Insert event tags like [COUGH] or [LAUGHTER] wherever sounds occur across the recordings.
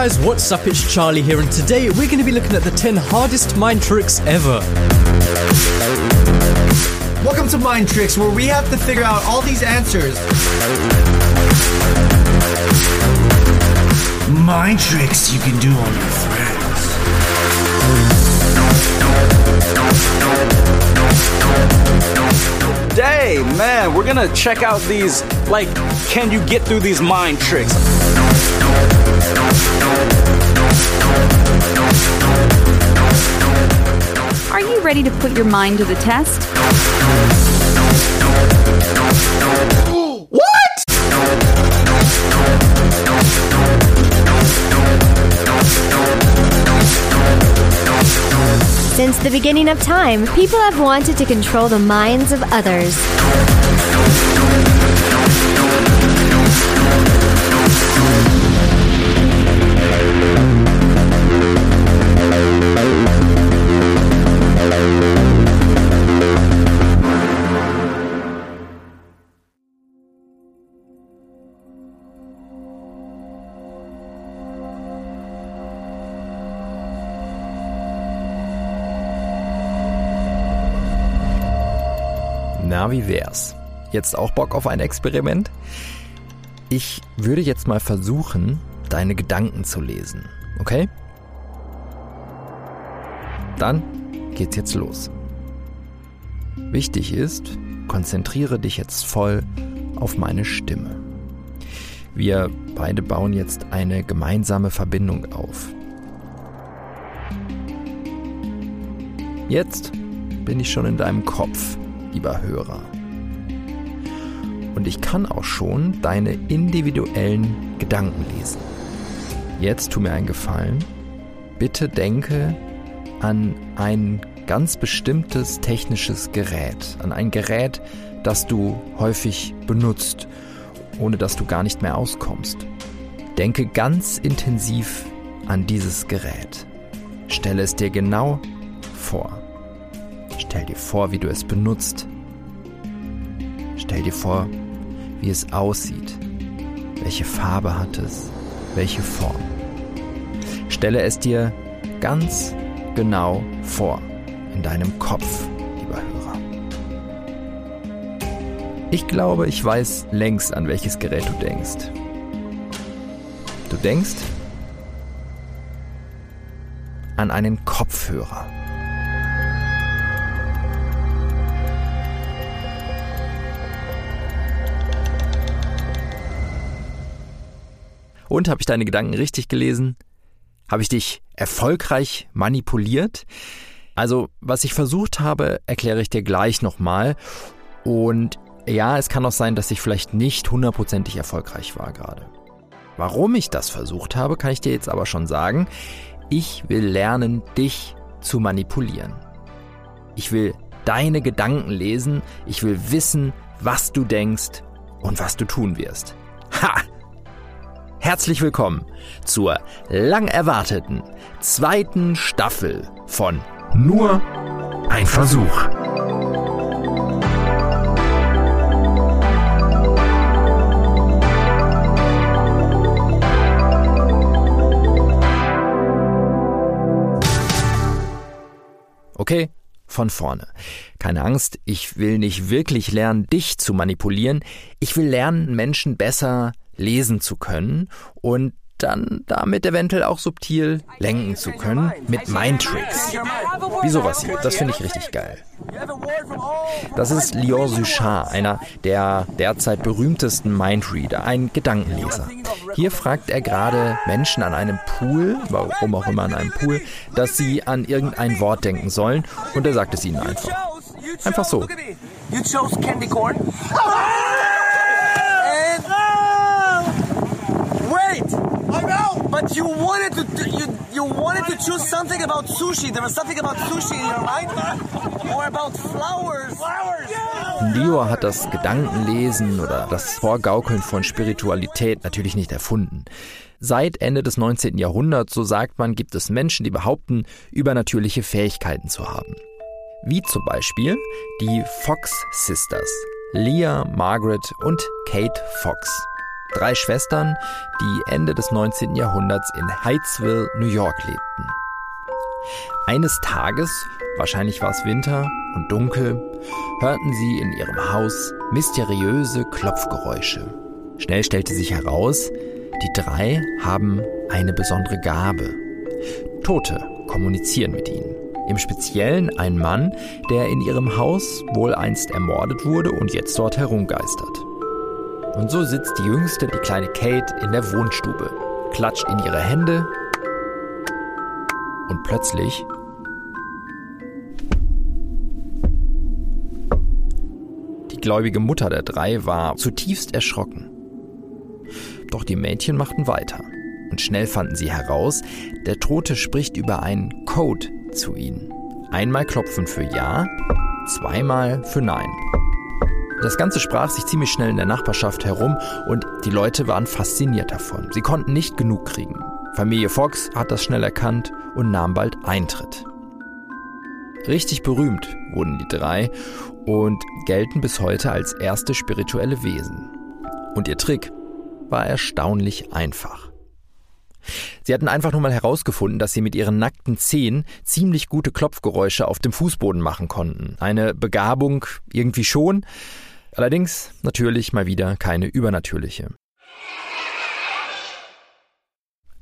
guys, what's up? It's Charlie here, and today we're going to be looking at the 10 hardest mind tricks ever. Welcome to Mind Tricks, where we have to figure out all these answers. Mind tricks you can do on your friends. Today, man, we're gonna check out these, like, can you get through these mind tricks? Are you ready to put your mind to the test? What? Since the beginning of time, people have wanted to control the minds of others. Na, wie wär's? Jetzt auch Bock auf ein Experiment? Ich würde jetzt mal versuchen, deine Gedanken zu lesen, okay? Dann geht's jetzt los. Wichtig ist, konzentriere dich jetzt voll auf meine Stimme. Wir beide bauen jetzt eine gemeinsame Verbindung auf. Jetzt bin ich schon in deinem Kopf, lieber Hörer. Und ich kann auch schon deine individuellen Gedanken lesen. Jetzt tu mir einen Gefallen. Bitte denke an ein ganz bestimmtes technisches Gerät, an ein Gerät, das du häufig benutzt, ohne dass du gar nicht mehr auskommst. Denke ganz intensiv an dieses Gerät. Stelle es dir genau vor. Stell dir vor, wie du es benutzt. Stell dir vor, wie es aussieht. Welche Farbe hat es? Welche Form? Stelle es dir ganz genau vor in deinem Kopf, lieber Hörer. Ich glaube, ich weiß längst, an welches Gerät du denkst. Du denkst an einen Kopfhörer. Und habe ich deine Gedanken richtig gelesen? Habe ich dich erfolgreich manipuliert? Also, was ich versucht habe, erkläre ich dir gleich nochmal. Und ja, es kann auch sein, dass ich vielleicht nicht hundertprozentig erfolgreich war gerade. Warum ich das versucht habe, kann ich dir jetzt aber schon sagen. Ich will lernen, dich zu manipulieren. Ich will deine Gedanken lesen. Ich will wissen, was du denkst und was du tun wirst. Ha! Herzlich willkommen zur lang erwarteten zweiten Staffel von Nur ein Versuch. Okay, von vorne. Keine Angst, ich will nicht wirklich lernen, dich zu manipulieren. Ich will lernen, Menschen besser lesen zu können und dann damit eventuell auch subtil lenken zu können mit Mindtricks. Wie sowas hier, das finde ich richtig geil. Das ist Lior Suchard, einer der derzeit berühmtesten Mindreader, ein Gedankenleser. Hier fragt er gerade Menschen an einem Pool, warum auch immer an einem Pool, dass sie an irgendein Wort denken sollen und er sagt es ihnen einfach. Einfach so. You chose candy corn. And wait, I know. But you wanted to you you wanted to choose something about sushi. There was something about sushi in your mind, or about flowers. Flowers. Lior hat das Gedankenlesen oder das Vorgaukeln von Spiritualität natürlich nicht erfunden. Seit Ende des 19. Jahrhunderts, so sagt man, gibt es Menschen, die behaupten, übernatürliche Fähigkeiten zu haben. Wie zum Beispiel die Fox Sisters, Leah, Margaret und Kate Fox. Drei Schwestern, die Ende des 19. Jahrhunderts in Hydesville, New York lebten. Eines Tages, wahrscheinlich war es Winter und dunkel, hörten sie in ihrem Haus mysteriöse Klopfgeräusche. Schnell stellte sich heraus, die drei haben eine besondere Gabe. Tote kommunizieren mit ihnen. Im Speziellen ein Mann, der in ihrem Haus wohl einst ermordet wurde und jetzt dort herumgeistert. Und so sitzt die Jüngste, die kleine Kate, in der Wohnstube, klatscht in ihre Hände und plötzlich Die gläubige Mutter der drei war zutiefst erschrocken. Doch die Mädchen machten weiter. Und schnell fanden sie heraus, der Tote spricht über einen Code zu ihnen. Einmal klopfen für Ja, zweimal für Nein. Das Ganze sprach sich ziemlich schnell in der Nachbarschaft herum und die Leute waren fasziniert davon. Sie konnten nicht genug kriegen. Familie Fox hat das schnell erkannt und nahm bald Eintritt. Richtig berühmt wurden die drei und gelten bis heute als erste spirituelle Wesen. Und ihr Trick war erstaunlich einfach. Sie hatten einfach nur mal herausgefunden, dass sie mit ihren nackten Zehen ziemlich gute Klopfgeräusche auf dem Fußboden machen konnten. Eine Begabung irgendwie schon, allerdings natürlich mal wieder keine übernatürliche.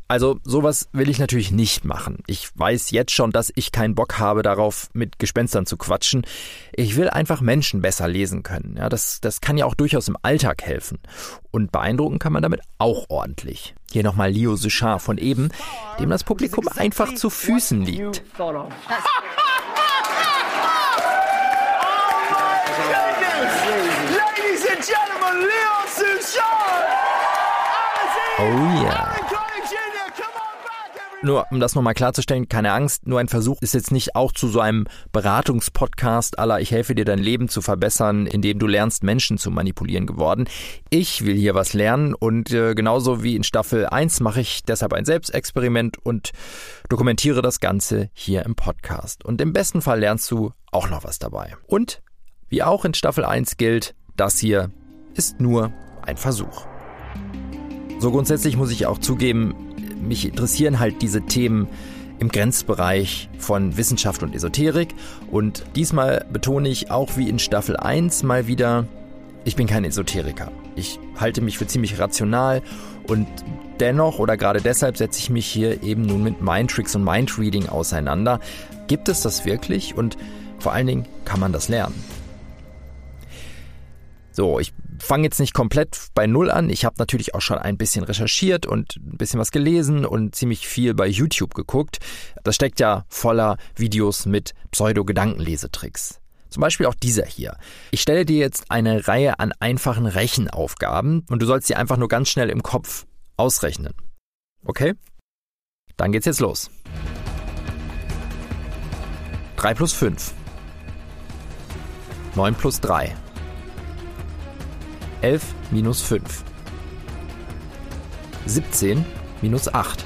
Also sowas will ich natürlich nicht machen. Ich weiß jetzt schon, dass ich keinen Bock habe darauf, mit Gespenstern zu quatschen. Ich will einfach Menschen besser lesen können. Ja, das, das kann ja auch durchaus im Alltag helfen. Und beeindrucken kann man damit auch ordentlich. Hier nochmal Leo Suchard von eben, dem das Publikum einfach zu Füßen liegt. Oh ja. Nur um das nochmal klarzustellen, keine Angst, nur ein Versuch ist jetzt nicht auch zu so einem Beratungspodcast aller Ich helfe dir dein Leben zu verbessern, indem du lernst, Menschen zu manipulieren geworden. Ich will hier was lernen und äh, genauso wie in Staffel 1 mache ich deshalb ein Selbstexperiment und dokumentiere das Ganze hier im Podcast. Und im besten Fall lernst du auch noch was dabei. Und wie auch in Staffel 1 gilt, das hier ist nur ein Versuch. So grundsätzlich muss ich auch zugeben, mich interessieren halt diese Themen im Grenzbereich von Wissenschaft und Esoterik. Und diesmal betone ich auch wie in Staffel 1 mal wieder, ich bin kein Esoteriker. Ich halte mich für ziemlich rational und dennoch oder gerade deshalb setze ich mich hier eben nun mit Mindtricks und Mindreading auseinander. Gibt es das wirklich und vor allen Dingen kann man das lernen? So, ich fange jetzt nicht komplett bei Null an. Ich habe natürlich auch schon ein bisschen recherchiert und ein bisschen was gelesen und ziemlich viel bei YouTube geguckt. Das steckt ja voller Videos mit Pseudo-Gedankenlesetricks. Zum Beispiel auch dieser hier. Ich stelle dir jetzt eine Reihe an einfachen Rechenaufgaben und du sollst sie einfach nur ganz schnell im Kopf ausrechnen. Okay? Dann geht's jetzt los. 3 plus 5. 9 plus 3. 11 minus 5. 17 minus 8.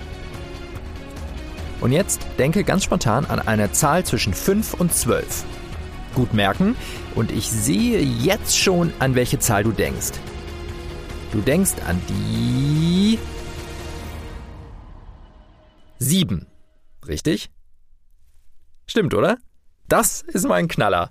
Und jetzt denke ganz spontan an eine Zahl zwischen 5 und 12. Gut merken und ich sehe jetzt schon, an welche Zahl du denkst. Du denkst an die 7. Richtig? Stimmt, oder? Das ist mein Knaller.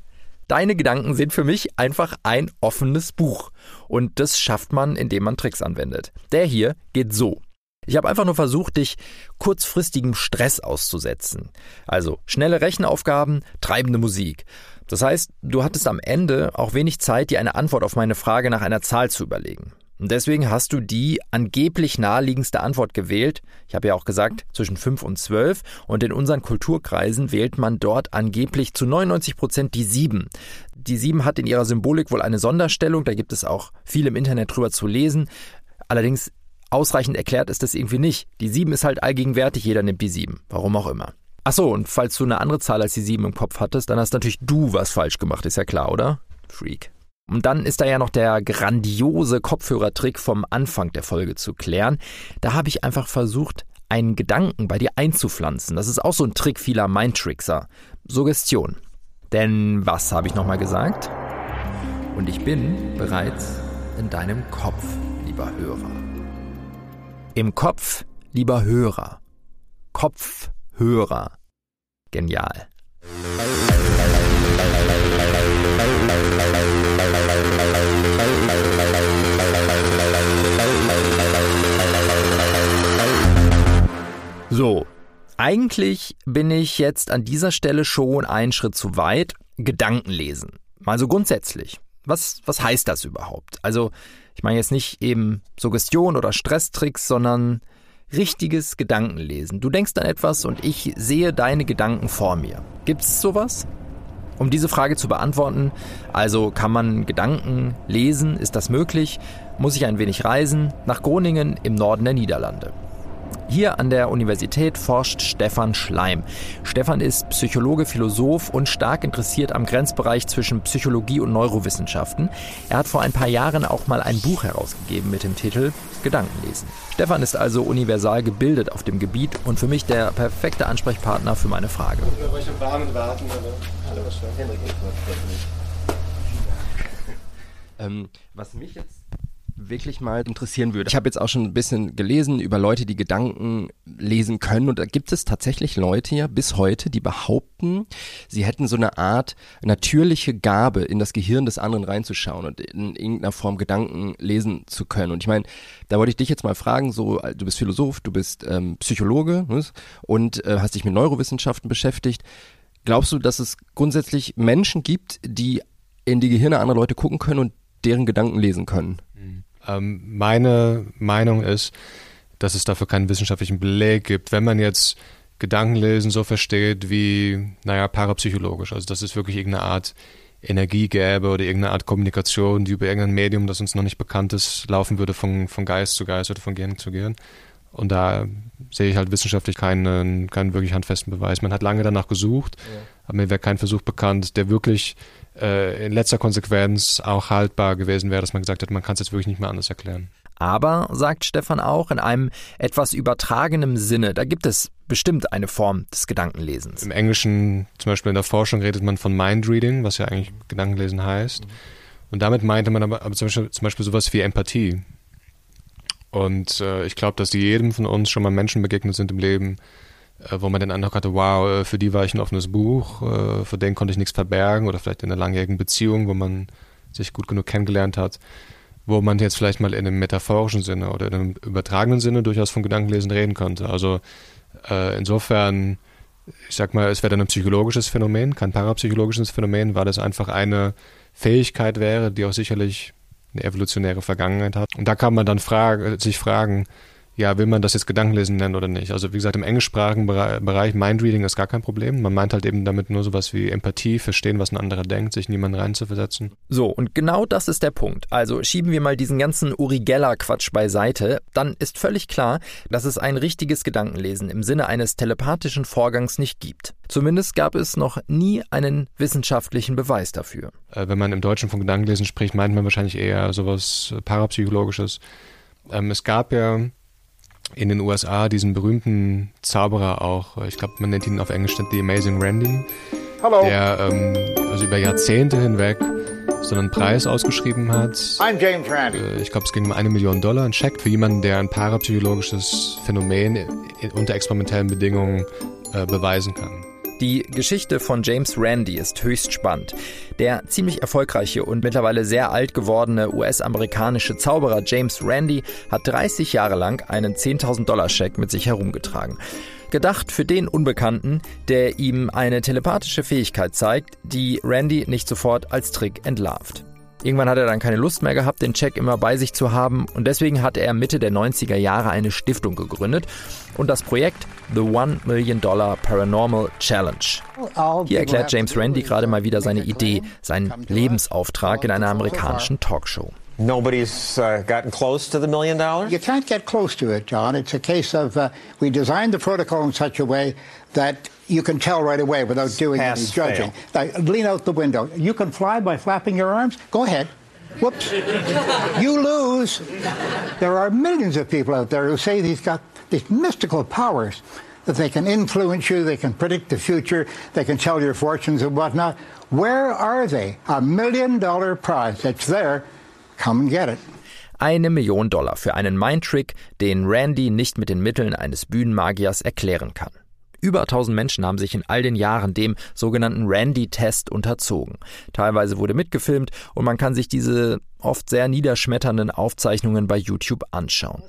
Deine Gedanken sind für mich einfach ein offenes Buch. Und das schafft man, indem man Tricks anwendet. Der hier geht so. Ich habe einfach nur versucht, dich kurzfristigem Stress auszusetzen. Also schnelle Rechenaufgaben, treibende Musik. Das heißt, du hattest am Ende auch wenig Zeit, dir eine Antwort auf meine Frage nach einer Zahl zu überlegen. Und deswegen hast du die angeblich naheliegendste Antwort gewählt. Ich habe ja auch gesagt, zwischen 5 und 12. Und in unseren Kulturkreisen wählt man dort angeblich zu 99 Prozent die 7. Die 7 hat in ihrer Symbolik wohl eine Sonderstellung. Da gibt es auch viel im Internet drüber zu lesen. Allerdings ausreichend erklärt ist das irgendwie nicht. Die 7 ist halt allgegenwärtig. Jeder nimmt die 7. Warum auch immer. Ach so, und falls du eine andere Zahl als die 7 im Kopf hattest, dann hast natürlich du was falsch gemacht. Ist ja klar, oder? Freak. Und dann ist da ja noch der grandiose Kopfhörertrick vom Anfang der Folge zu klären. Da habe ich einfach versucht, einen Gedanken bei dir einzupflanzen. Das ist auch so ein Trick vieler Mindtrickser. Suggestion. Denn was habe ich nochmal gesagt? Und ich bin bereits in deinem Kopf, liebe lieber Hörer. Im Kopf, lieber Hörer. Kopfhörer. Genial. So, eigentlich bin ich jetzt an dieser Stelle schon einen Schritt zu weit. Gedanken lesen. Mal so grundsätzlich. Was, was heißt das überhaupt? Also, ich meine jetzt nicht eben Suggestion oder Stresstricks, sondern richtiges Gedankenlesen. Du denkst an etwas und ich sehe deine Gedanken vor mir. Gibt es sowas? Um diese Frage zu beantworten, also kann man Gedanken lesen, ist das möglich, muss ich ein wenig reisen nach Groningen im Norden der Niederlande. Hier an der Universität forscht Stefan Schleim. Stefan ist Psychologe, Philosoph und stark interessiert am Grenzbereich zwischen Psychologie und Neurowissenschaften. Er hat vor ein paar Jahren auch mal ein Buch herausgegeben mit dem Titel Gedankenlesen. Stefan ist also universal gebildet auf dem Gebiet und für mich der perfekte Ansprechpartner für meine Frage. Ähm, was mich jetzt wirklich mal interessieren würde. Ich habe jetzt auch schon ein bisschen gelesen über Leute, die Gedanken lesen können und da gibt es tatsächlich Leute ja bis heute, die behaupten, sie hätten so eine Art natürliche Gabe in das Gehirn des anderen reinzuschauen und in irgendeiner Form Gedanken lesen zu können. Und ich meine, da wollte ich dich jetzt mal fragen, so du bist Philosoph, du bist ähm, Psychologe ne, und äh, hast dich mit Neurowissenschaften beschäftigt. Glaubst du, dass es grundsätzlich Menschen gibt, die in die Gehirne anderer Leute gucken können und deren Gedanken lesen können? Mhm. Ähm, meine Meinung ist, dass es dafür keinen wissenschaftlichen Beleg gibt. Wenn man jetzt Gedankenlesen so versteht wie, naja, parapsychologisch, also dass es wirklich irgendeine Art Energie gäbe oder irgendeine Art Kommunikation, die über irgendein Medium, das uns noch nicht bekannt ist, laufen würde von, von Geist zu Geist oder von Gehirn zu Gehirn. Und da sehe ich halt wissenschaftlich keinen, keinen wirklich handfesten Beweis. Man hat lange danach gesucht, ja. aber mir wäre kein Versuch bekannt, der wirklich äh, in letzter Konsequenz auch haltbar gewesen wäre, dass man gesagt hat, man kann es jetzt wirklich nicht mehr anders erklären. Aber, sagt Stefan auch, in einem etwas übertragenen Sinne, da gibt es bestimmt eine Form des Gedankenlesens. Im Englischen, zum Beispiel in der Forschung, redet man von Mindreading, was ja eigentlich Gedankenlesen heißt. Und damit meinte man aber, aber zum, Beispiel, zum Beispiel sowas wie Empathie. Und äh, ich glaube, dass jedem von uns schon mal Menschen begegnet sind im Leben, wo man den Eindruck hatte, wow, äh, für die war ich ein offenes Buch, äh, für den konnte ich nichts verbergen oder vielleicht in einer langjährigen Beziehung, wo man sich gut genug kennengelernt hat, wo man jetzt vielleicht mal in einem metaphorischen Sinne oder in einem übertragenen Sinne durchaus von Gedankenlesen reden könnte. Also äh, insofern, ich sag mal, es wäre dann ein psychologisches Phänomen, kein parapsychologisches Phänomen, weil es einfach eine Fähigkeit wäre, die auch sicherlich eine evolutionäre Vergangenheit hat. Und da kann man dann frage, sich fragen, ja, will man das jetzt Gedankenlesen nennen oder nicht? Also wie gesagt, im englischsprachigen Bereich Mindreading ist gar kein Problem. Man meint halt eben damit nur sowas wie Empathie, verstehen, was ein anderer denkt, sich niemanden reinzuversetzen. So, und genau das ist der Punkt. Also schieben wir mal diesen ganzen Uri Geller-Quatsch beiseite, dann ist völlig klar, dass es ein richtiges Gedankenlesen im Sinne eines telepathischen Vorgangs nicht gibt. Zumindest gab es noch nie einen wissenschaftlichen Beweis dafür. Äh, wenn man im Deutschen von Gedankenlesen spricht, meint man wahrscheinlich eher sowas Parapsychologisches. Ähm, es gab ja in den USA diesen berühmten Zauberer auch, ich glaube, man nennt ihn auf Englisch The Amazing Randy, Hello. der ähm, also über Jahrzehnte hinweg so einen Preis ausgeschrieben hat. I'm James Randy. Äh, ich glaube, es ging um eine Million Dollar, ein Scheck für jemanden, der ein parapsychologisches Phänomen unter experimentellen Bedingungen äh, beweisen kann. Die Geschichte von James Randi ist höchst spannend. Der ziemlich erfolgreiche und mittlerweile sehr alt gewordene US-amerikanische Zauberer James Randi hat 30 Jahre lang einen 10.000 Dollar Scheck mit sich herumgetragen. Gedacht für den Unbekannten, der ihm eine telepathische Fähigkeit zeigt, die Randy nicht sofort als Trick entlarvt. Irgendwann hat er dann keine Lust mehr gehabt, den Check immer bei sich zu haben und deswegen hat er Mitte der 90er Jahre eine Stiftung gegründet und das Projekt The One Million Dollar Paranormal Challenge. Hier erklärt James Randi gerade mal wieder seine Idee, seinen Lebensauftrag in einer amerikanischen Talkshow. Nobody's uh, gotten close to the million dollars? You can't get close to it, John. It's a case of uh, we designed the protocol in such a way that you can tell right away without doing Pass, any judging. Like, lean out the window. You can fly by flapping your arms? Go ahead. Whoops. you lose. There are millions of people out there who say he's got these mystical powers that they can influence you, they can predict the future, they can tell your fortunes and whatnot. Where are they? A million dollar prize. It's there. Come and get it. Eine Million Dollar für einen Mindtrick, den Randy nicht mit den Mitteln eines Bühnenmagiers erklären kann. Über 1000 Menschen haben sich in all den Jahren dem sogenannten Randy-Test unterzogen. Teilweise wurde mitgefilmt und man kann sich diese oft sehr niederschmetternden Aufzeichnungen bei YouTube anschauen.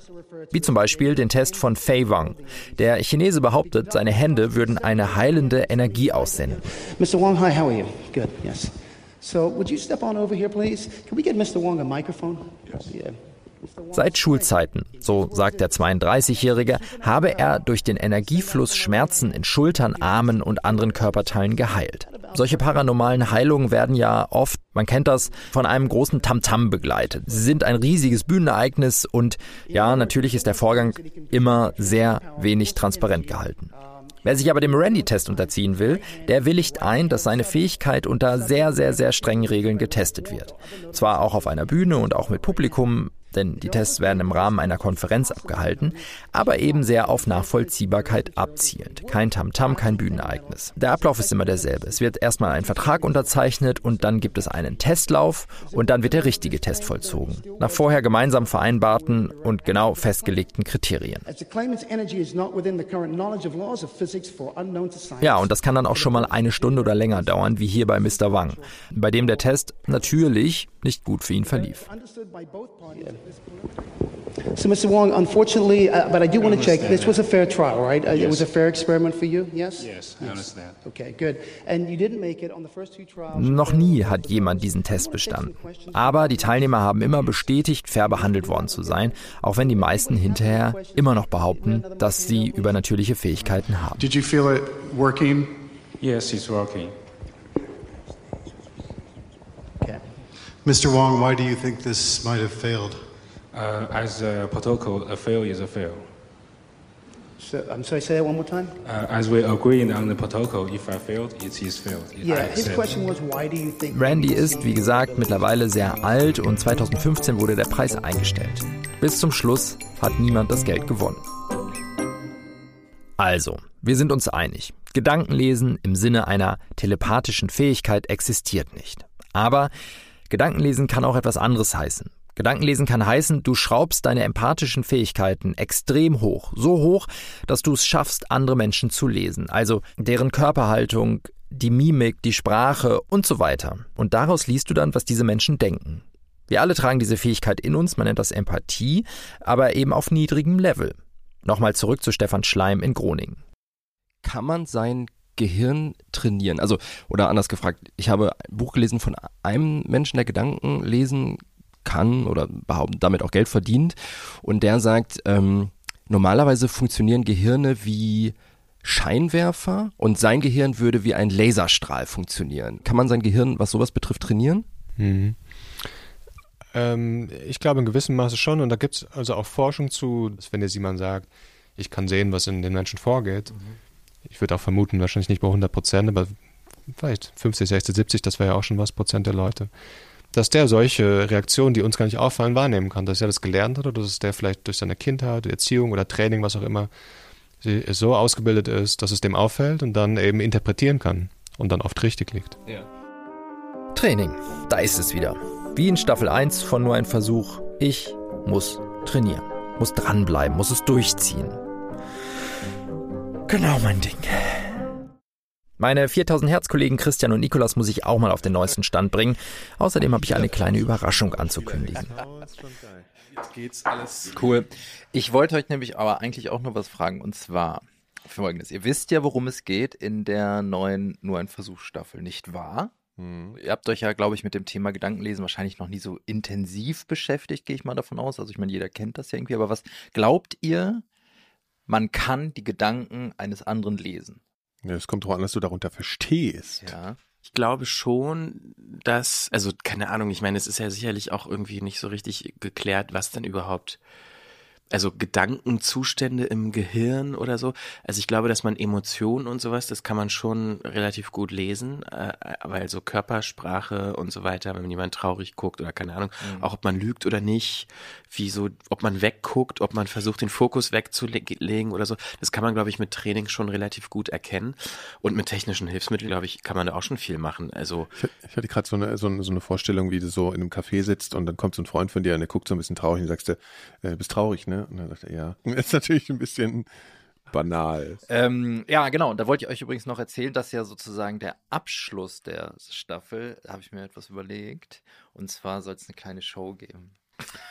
Wie zum Beispiel den Test von Fei Wang. Der Chinese behauptet, seine Hände würden eine heilende Energie aussenden. Mr. Wong, hi, how are you? Good, yes. So, would you step on over here, please? Can we get Mr. Wong a microphone? Yes. Yeah. Seit Schulzeiten, so sagt der 32-Jährige, habe er durch den Energiefluss Schmerzen in Schultern, Armen und anderen Körperteilen geheilt. Solche paranormalen Heilungen werden ja oft, man kennt das, von einem großen Tamtam -Tam begleitet. Sie sind ein riesiges Bühnenereignis und ja, natürlich ist der Vorgang immer sehr wenig transparent gehalten. Wer sich aber dem Randy-Test unterziehen will, der willigt ein, dass seine Fähigkeit unter sehr, sehr, sehr strengen Regeln getestet wird. Zwar auch auf einer Bühne und auch mit Publikum, denn die Tests werden im Rahmen einer Konferenz abgehalten, aber eben sehr auf Nachvollziehbarkeit abzielend. Kein Tamtam, -Tam, kein Bühnenereignis. Der Ablauf ist immer derselbe. Es wird erstmal ein Vertrag unterzeichnet und dann gibt es einen Testlauf und dann wird der richtige Test vollzogen. Nach vorher gemeinsam vereinbarten und genau festgelegten Kriterien. Ja, und das kann dann auch schon mal eine Stunde oder länger dauern, wie hier bei Mr. Wang, bei dem der Test natürlich nicht gut für ihn verlief. So, Mr. Wong, unfortunately, uh, but I do want to check. This was a fair trial, right? Uh, yes. It was a fair experiment for you. Yes. Yes, I understand. Okay, good. And you didn't make it on the first two trials. Noch nie hat jemand diesen Test bestanden. Aber die Teilnehmer haben immer bestätigt, fair behandelt worden zu sein, auch wenn die meisten hinterher immer noch behaupten, dass sie übernatürliche Fähigkeiten haben. Did you feel it working? Yes, it's working. Okay. Mr. Wong, why do you think this might have failed? Uh, as a protocol, a fail is a fail. So, I'm sorry, say that one more time. Uh, as we agreed on the protocol, if I failed, it is failed. It Yeah, his question was, why do you think? Randy ist, wie gesagt, mittlerweile sehr alt und 2015 wurde der Preis eingestellt. Bis zum Schluss hat niemand das Geld gewonnen. Also, wir sind uns einig. Gedankenlesen im Sinne einer telepathischen Fähigkeit existiert nicht. Aber Gedankenlesen kann auch etwas anderes heißen. Gedankenlesen kann heißen, du schraubst deine empathischen Fähigkeiten extrem hoch. So hoch, dass du es schaffst, andere Menschen zu lesen. Also deren Körperhaltung, die Mimik, die Sprache und so weiter. Und daraus liest du dann, was diese Menschen denken. Wir alle tragen diese Fähigkeit in uns, man nennt das Empathie, aber eben auf niedrigem Level. Nochmal zurück zu Stefan Schleim in Groningen. Kann man sein Gehirn trainieren? Also, oder anders gefragt, ich habe ein Buch gelesen von einem Menschen, der Gedanken lesen kann oder behaupten, damit auch Geld verdient. Und der sagt, ähm, normalerweise funktionieren Gehirne wie Scheinwerfer und sein Gehirn würde wie ein Laserstrahl funktionieren. Kann man sein Gehirn, was sowas betrifft, trainieren? Mhm. Ähm, ich glaube in gewissem Maße schon und da gibt es also auch Forschung zu, dass wenn jetzt jemand sagt, ich kann sehen, was in den Menschen vorgeht. Ich würde auch vermuten, wahrscheinlich nicht bei 100 Prozent, aber vielleicht 50, 60, 70, das wäre ja auch schon was Prozent der Leute. Dass der solche Reaktionen, die uns gar nicht auffallen, wahrnehmen kann, dass er das gelernt hat oder dass der vielleicht durch seine Kindheit, Erziehung oder Training, was auch immer, so ausgebildet ist, dass es dem auffällt und dann eben interpretieren kann und dann oft richtig liegt. Ja. Training, da ist es wieder. Wie in Staffel 1 von Nur ein Versuch. Ich muss trainieren, muss dranbleiben, muss es durchziehen. Genau mein Ding. Meine 4000 Herz-Kollegen Christian und Nikolas muss ich auch mal auf den neuesten Stand bringen. Außerdem habe ich eine kleine Überraschung anzukündigen. Jetzt geht's alles. Cool. Ich wollte euch nämlich aber eigentlich auch noch was fragen und zwar folgendes. Ihr wisst ja, worum es geht in der neuen Nur ein Versuch-Staffel, nicht wahr? Mhm. Ihr habt euch ja, glaube ich, mit dem Thema Gedankenlesen wahrscheinlich noch nie so intensiv beschäftigt, gehe ich mal davon aus. Also ich meine, jeder kennt das ja irgendwie, aber was glaubt ihr, man kann die Gedanken eines anderen lesen? Ja, es kommt darauf an, was du darunter verstehst. Ja. Ich glaube schon, dass, also keine Ahnung, ich meine, es ist ja sicherlich auch irgendwie nicht so richtig geklärt, was dann überhaupt also Gedankenzustände im Gehirn oder so. Also ich glaube, dass man Emotionen und sowas, das kann man schon relativ gut lesen, äh, weil so Körpersprache und so weiter, wenn jemand traurig guckt oder keine Ahnung, mhm. auch ob man lügt oder nicht, wie so, ob man wegguckt, ob man versucht, den Fokus wegzulegen oder so, das kann man, glaube ich, mit Training schon relativ gut erkennen. Und mit technischen Hilfsmitteln, glaube ich, kann man da auch schon viel machen. Also ich, hatte gerade so eine, so, eine, so eine Vorstellung, wie du so in einem Café sitzt und dann kommt so ein Freund von dir und der guckt so ein bisschen traurig und sagst du, äh, bist traurig, ne? Und dann sagt er, ja. Das [LAUGHS] ist natürlich ein bisschen banal. Ähm, ja, genau. Und da wollte ich euch übrigens noch erzählen, dass ja sozusagen der Abschluss der Staffel, habe ich mir etwas überlegt. Und zwar soll es eine kleine Show geben.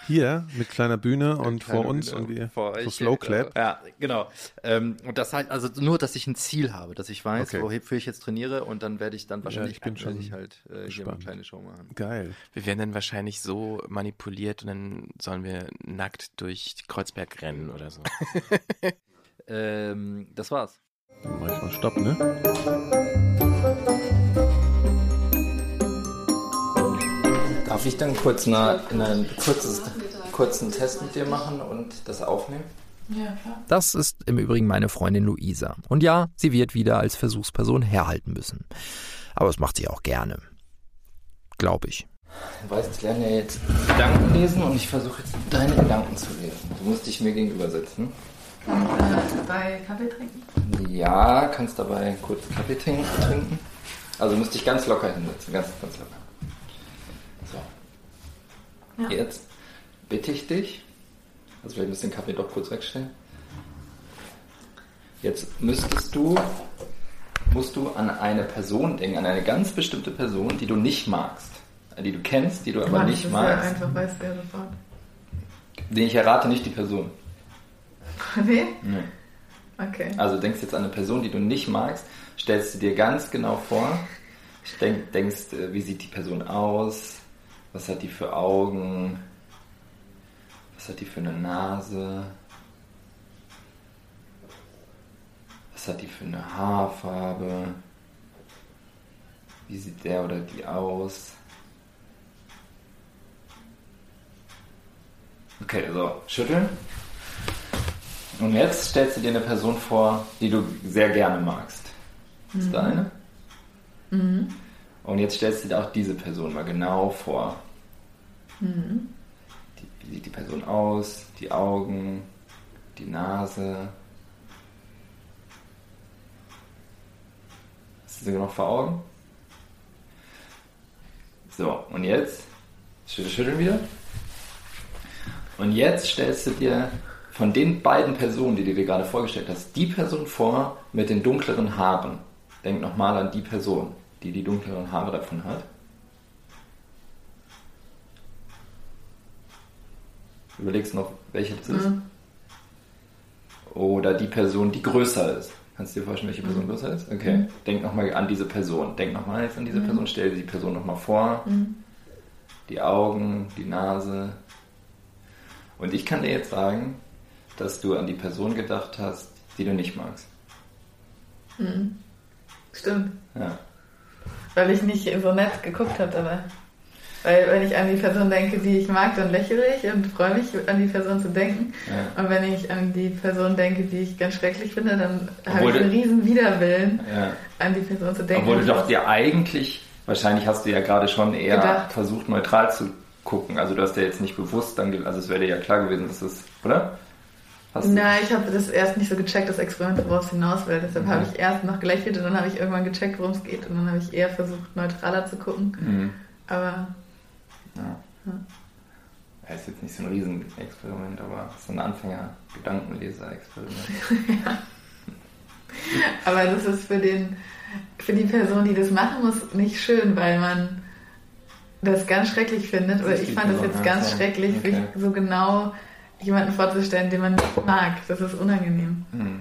Hier mit kleiner Bühne und vor uns Bühne und wir vor euch. So Slow Clap. Ja, genau. Ähm, und das halt, also nur, dass ich ein Ziel habe, dass ich weiß, okay. wofür ich jetzt trainiere und dann werde ich dann wahrscheinlich ja, ich bin schon ich halt äh, hier eine kleine Show machen. Geil. Wir werden dann wahrscheinlich so manipuliert und dann sollen wir nackt durch Kreuzberg rennen oder so. [LAUGHS] ähm, das war's. Dann mach ich mal Stopp, ne? Darf ich dann kurz eine, einen kurzes, kurzen Test mit dir machen und das aufnehmen? Ja, klar. Das ist im Übrigen meine Freundin Luisa. Und ja, sie wird wieder als Versuchsperson herhalten müssen. Aber das macht sie auch gerne. Glaube ich. Du weißt, ich lerne ja jetzt Gedanken lesen und ich versuche jetzt deine Gedanken zu lesen. Du musst dich mir gegenüber setzen. Und äh, dabei Kaffee trinken? Ja, kannst dabei kurz Kaffee trinken. Also musst dich ganz locker hinsetzen, ganz, ganz locker. Ja. Jetzt bitte ich dich, also vielleicht müssen den Kaffee doch kurz wegstellen. Jetzt müsstest du, musst du an eine Person denken, an eine ganz bestimmte Person, die du nicht magst. Die du kennst, die du aber Mann, nicht das magst. Ja einfach, weißt du ja sofort. Den ich errate nicht die Person. [LAUGHS] Nee? Nee. Okay. Also denkst jetzt an eine Person, die du nicht magst, stellst du dir ganz genau vor, denk, denkst, äh, wie sieht die Person aus, was hat die für Augen? Was hat die für eine Nase? Was hat die für eine Haarfarbe? Wie sieht der oder die aus? Okay, also schütteln. Und jetzt stellst du dir eine Person vor, die du sehr gerne magst. Ist mhm. da eine? Mhm. Und jetzt stellst du dir auch diese Person mal genau vor. Mhm. Die, wie sieht die Person aus? Die Augen, die Nase. Hast du sie noch vor Augen? So, und jetzt schütteln wieder. Und jetzt stellst du dir von den beiden Personen, die du dir gerade vorgestellt hast, die Person vor mit den dunkleren Haaren. Denk nochmal an die Person die die dunkleren Haare davon hat. Überlegst noch, welche das ist? Mhm. Oder die Person, die größer ist. Kannst du dir vorstellen, welche Person mhm. größer ist? Okay. Mhm. Denk nochmal an diese Person. Denk nochmal jetzt an diese mhm. Person. Stell dir die Person nochmal vor. Mhm. Die Augen, die Nase. Und ich kann dir jetzt sagen, dass du an die Person gedacht hast, die du nicht magst. Mhm. Stimmt. Ja weil ich nicht so nett geguckt habe dabei. Weil wenn ich an die Person denke, die ich mag, dann lächle ich und freue mich, an die Person zu denken. Ja. Und wenn ich an die Person denke, die ich ganz schrecklich finde, dann habe ich einen riesen Widerwillen, ja. an die Person zu denken. Obwohl du doch dir eigentlich, wahrscheinlich hast du ja gerade schon eher gedacht. versucht, neutral zu gucken. Also du hast ja jetzt nicht bewusst dann, also es wäre dir ja klar gewesen, dass das, oder? Hast Nein, ich habe das erst nicht so gecheckt, das Experiment, worauf es hinaus will. Deshalb mhm. habe ich erst noch gelächelt und dann habe ich irgendwann gecheckt, worum es geht. Und dann habe ich eher versucht, neutraler zu gucken. Mhm. Aber. Ja. ja. ja. Ist jetzt nicht so ein Riesenexperiment, aber so ein Jemanden vorzustellen, den man nicht mag. Das ist unangenehm. Hm.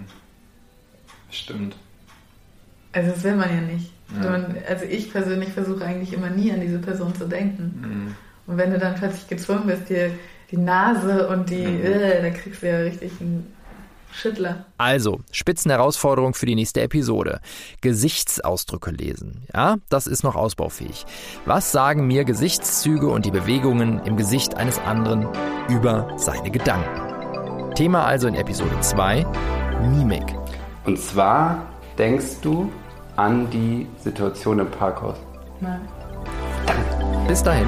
Stimmt. Also das will man ja nicht. Ja. Man, also ich persönlich versuche eigentlich immer nie an diese Person zu denken. Mhm. Und wenn du dann plötzlich gezwungen bist, dir die Nase und die, mhm. äh, dann kriegst du ja richtig einen Schüttler. Also, Spitzenherausforderung für die nächste Episode. Gesichtsausdrücke lesen. Ja, das ist noch ausbaufähig. Was sagen mir Gesichtszüge und die Bewegungen im Gesicht eines anderen über seine Gedanken? Thema also in Episode 2, Mimik. Und zwar denkst du an die Situation im Parkhaus. Nein. Bis dahin.